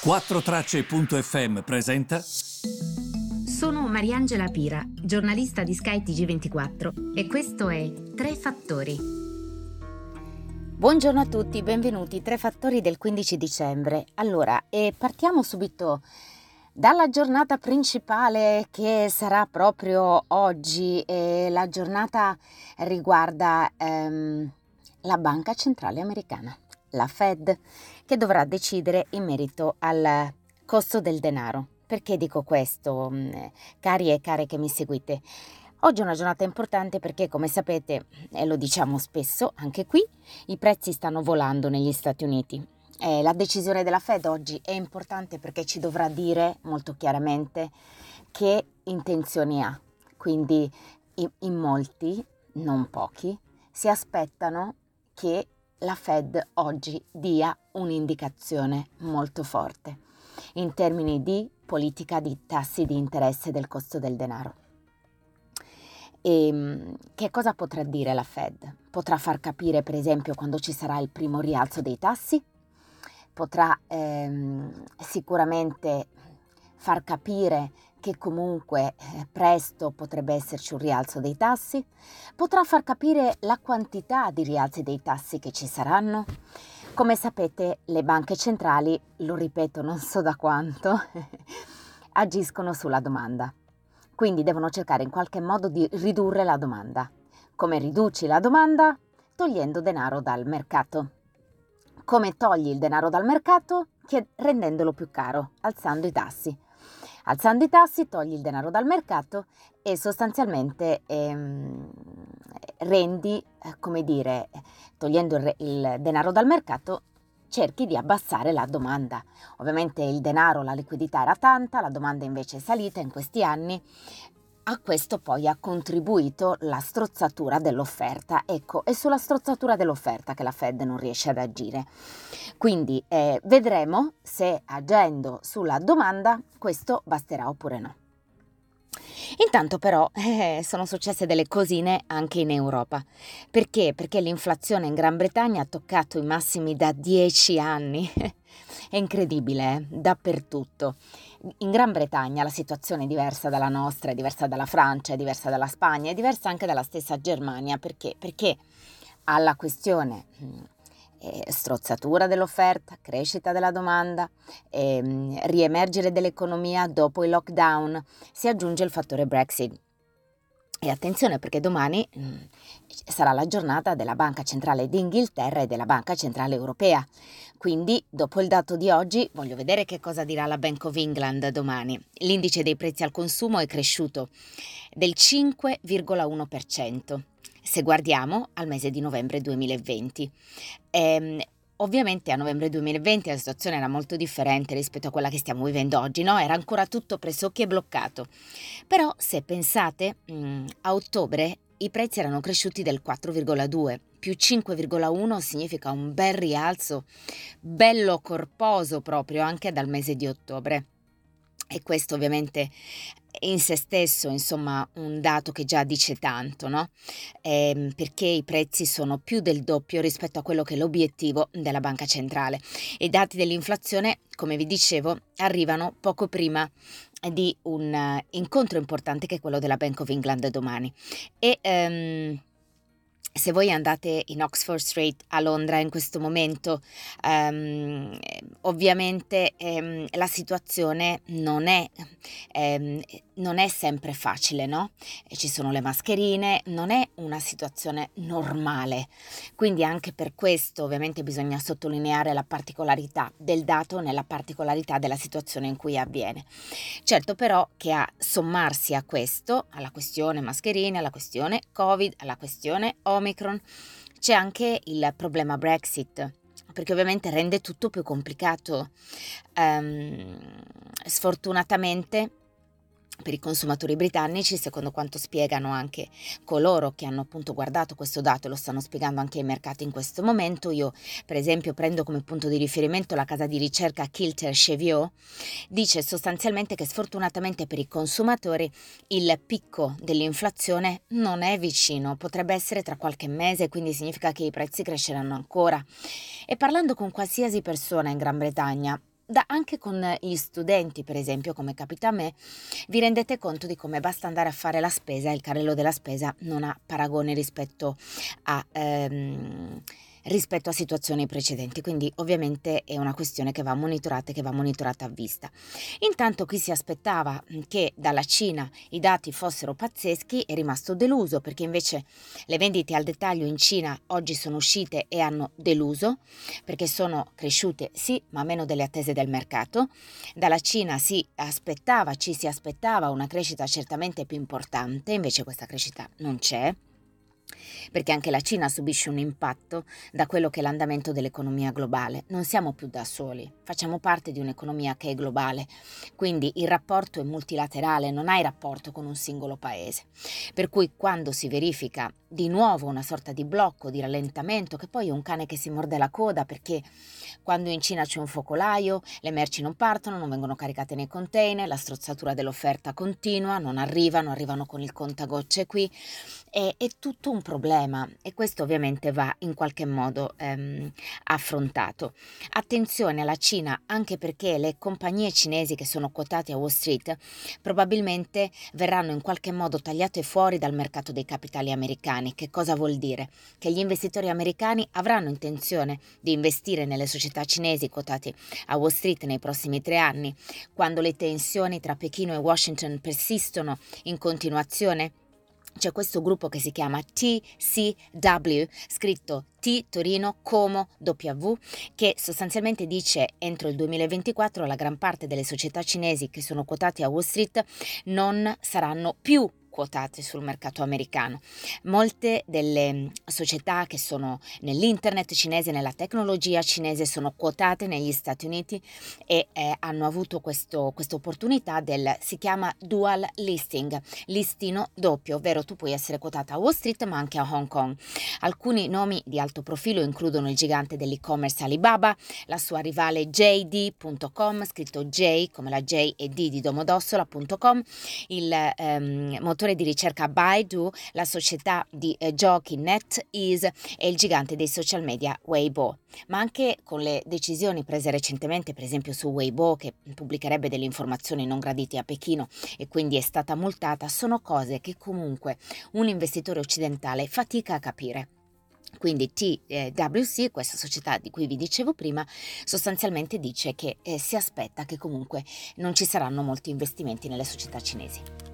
4Tracce.fm presenta. Sono Mariangela Pira, giornalista di skytg 24 e questo è Tre Fattori. Buongiorno a tutti, benvenuti. Tre Fattori del 15 dicembre. Allora, e partiamo subito dalla giornata principale che sarà proprio oggi. E la giornata riguarda ehm, la Banca Centrale Americana, la Fed che dovrà decidere in merito al costo del denaro. Perché dico questo, mm, cari e care che mi seguite? Oggi è una giornata importante perché, come sapete, e lo diciamo spesso anche qui, i prezzi stanno volando negli Stati Uniti. Eh, la decisione della Fed oggi è importante perché ci dovrà dire molto chiaramente che intenzioni ha. Quindi in, in molti, non pochi, si aspettano che la Fed oggi dia un'indicazione molto forte in termini di politica di tassi di interesse del costo del denaro. E ehm, che cosa potrà dire la Fed? Potrà far capire, per esempio, quando ci sarà il primo rialzo dei tassi? Potrà ehm, sicuramente far capire che comunque eh, presto potrebbe esserci un rialzo dei tassi, potrà far capire la quantità di rialzi dei tassi che ci saranno. Come sapete le banche centrali, lo ripeto non so da quanto, agiscono sulla domanda. Quindi devono cercare in qualche modo di ridurre la domanda. Come riduci la domanda? Togliendo denaro dal mercato. Come togli il denaro dal mercato? rendendolo più caro, alzando i tassi. Alzando i tassi togli il denaro dal mercato e sostanzialmente ehm, rendi, eh, come dire, togliendo il, il denaro dal mercato, cerchi di abbassare la domanda. Ovviamente il denaro, la liquidità era tanta, la domanda invece è salita in questi anni a questo poi ha contribuito la strozzatura dell'offerta. Ecco, è sulla strozzatura dell'offerta che la Fed non riesce ad agire. Quindi eh, vedremo se agendo sulla domanda questo basterà oppure no. Intanto però eh, sono successe delle cosine anche in Europa. Perché? Perché l'inflazione in Gran Bretagna ha toccato i massimi da dieci anni. È incredibile, eh? dappertutto. In Gran Bretagna la situazione è diversa dalla nostra, è diversa dalla Francia, è diversa dalla Spagna, è diversa anche dalla stessa Germania. Perché? Perché alla questione eh, strozzatura dell'offerta, crescita della domanda, eh, riemergere dell'economia dopo il lockdown, si aggiunge il fattore Brexit. E attenzione perché domani mh, mm, sarà la giornata della Banca Centrale d'Inghilterra e della Banca Centrale Europea. Quindi, dopo il dato di oggi, voglio vedere che cosa dirà la Bank of England domani. L'indice dei prezzi al consumo è cresciuto del 5,1% se guardiamo al mese di novembre 2020. Ehm, Ovviamente a novembre 2020 la situazione era molto differente rispetto a quella che stiamo vivendo oggi, no? Era ancora tutto pressoché bloccato. Però se pensate, mm, a ottobre i prezzi erano cresciuti del 4,2, più 5,1 significa un bel rialzo, bello corposo proprio anche dal mese di ottobre. E questo ovviamente in se stesso, insomma, un dato che già dice tanto, no? Eh, perché i prezzi sono più del doppio rispetto a quello che è l'obiettivo della banca centrale. I dati dell'inflazione, come vi dicevo, arrivano poco prima di un incontro importante che è quello della Bank of England domani. E um, se voi andate in Oxford Street a Londra in questo momento, um, ovviamente um, la situazione non è, um, non è sempre facile, no? Ci sono le mascherine, non è una situazione normale. Quindi anche per questo ovviamente bisogna sottolineare la particolarità del dato nella particolarità della situazione in cui avviene. Certo però che a sommarsi a questo, alla questione mascherine, alla questione Covid, alla questione Omicron, c'è anche il problema Brexit, perché ovviamente rende tutto più complicato. Um, sfortunatamente per i consumatori britannici, secondo quanto spiegano anche coloro che hanno appunto guardato questo dato e lo stanno spiegando anche ai mercati in questo momento. Io, per esempio, prendo come punto di riferimento la casa di ricerca Kilter Cheviot, dice sostanzialmente che sfortunatamente per i consumatori il picco dell'inflazione non è vicino, potrebbe essere tra qualche mese, quindi significa che i prezzi cresceranno ancora. E parlando con qualsiasi persona in Gran Bretagna, da, anche con gli studenti, per esempio, come capita a me, vi rendete conto di come basta andare a fare la spesa e il carrello della spesa non ha paragone rispetto a... Ehm, rispetto a situazioni precedenti, quindi ovviamente è una questione che va monitorata e che va monitorata a vista. Intanto chi si aspettava che dalla Cina i dati fossero pazzeschi è rimasto deluso perché invece le vendite al dettaglio in Cina oggi sono uscite e hanno deluso perché sono cresciute sì, ma meno delle attese del mercato. Dalla Cina si aspettava, ci si aspettava una crescita certamente più importante, invece questa crescita non c'è perché anche la Cina subisce un impatto da quello che è l'andamento dell'economia globale. Non siamo più da soli, facciamo parte di un'economia che è globale, quindi il rapporto è multilaterale, non hai rapporto con un singolo paese. Per cui quando si verifica di nuovo una sorta di blocco, di rallentamento, che poi è un cane che si morde la coda perché quando in Cina c'è un focolaio, le merci non partono, non vengono caricate nei container, la strozzatura dell'offerta continua, non arrivano, arrivano con il contagocce qui, è, è tutto un problema e questo ovviamente va in qualche modo ehm, affrontato. Attenzione alla Cina anche perché le compagnie cinesi che sono quotate a Wall Street probabilmente verranno in qualche modo tagliate fuori dal mercato dei capitali americani. Che cosa vuol dire? Che gli investitori americani avranno intenzione di investire nelle società cinesi quotate a Wall Street nei prossimi tre anni, quando le tensioni tra Pechino e Washington persistono in continuazione? C'è questo gruppo che si chiama TCW, scritto T Torino Como W, che sostanzialmente dice entro il 2024 la gran parte delle società cinesi che sono quotate a Wall Street non saranno più quotate sul mercato americano. Molte delle mm, società che sono nell'internet cinese, nella tecnologia cinese, sono quotate negli Stati Uniti e eh, hanno avuto questa opportunità del, si chiama dual listing, listino doppio, ovvero tu puoi essere quotata a Wall Street ma anche a Hong Kong. Alcuni nomi di alto profilo includono il gigante dell'e-commerce Alibaba, la sua rivale JD.com, scritto J come la J e D di Domodossola.com, il ehm, motore motore di ricerca Baidu, la società di eh, giochi NetEase e il gigante dei social media Weibo. Ma anche con le decisioni prese recentemente, per esempio su Weibo, che pubblicherebbe delle informazioni non gradite a Pechino e quindi è stata multata, sono cose che comunque un investitore occidentale fatica a capire. Quindi TWC, questa società di cui vi dicevo prima, sostanzialmente dice che eh, si aspetta che comunque non ci saranno molti investimenti nelle società cinesi.